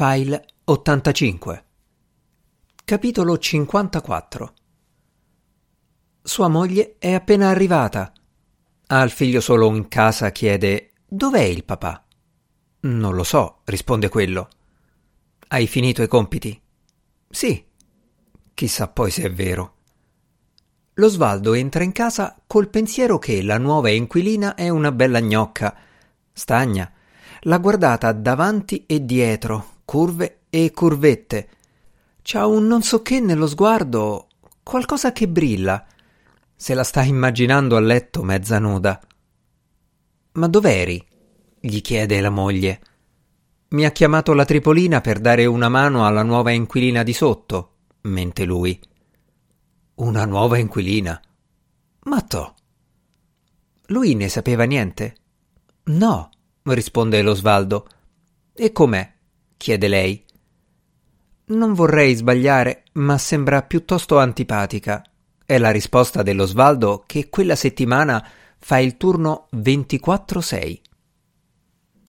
File 85 Capitolo 54 Sua moglie è appena arrivata. Ha il figlio solo in casa, chiede Dov'è il papà? Non lo so, risponde quello. Hai finito i compiti? Sì. Chissà poi se è vero. Lo Svaldo entra in casa col pensiero che la nuova inquilina è una bella gnocca, stagna, l'ha guardata davanti e dietro, curve e curvette. C'ha un non so che nello sguardo, qualcosa che brilla. Se la sta immaginando a letto mezza nuda. Ma dov'eri? gli chiede la moglie. Mi ha chiamato la Tripolina per dare una mano alla nuova inquilina di sotto, mente lui. Una nuova inquilina? Ma to. Lui ne sapeva niente? No, risponde lo Svaldo. E com'è? Chiede lei. Non vorrei sbagliare, ma sembra piuttosto antipatica. È la risposta dello Svaldo che quella settimana fa il turno 24-6.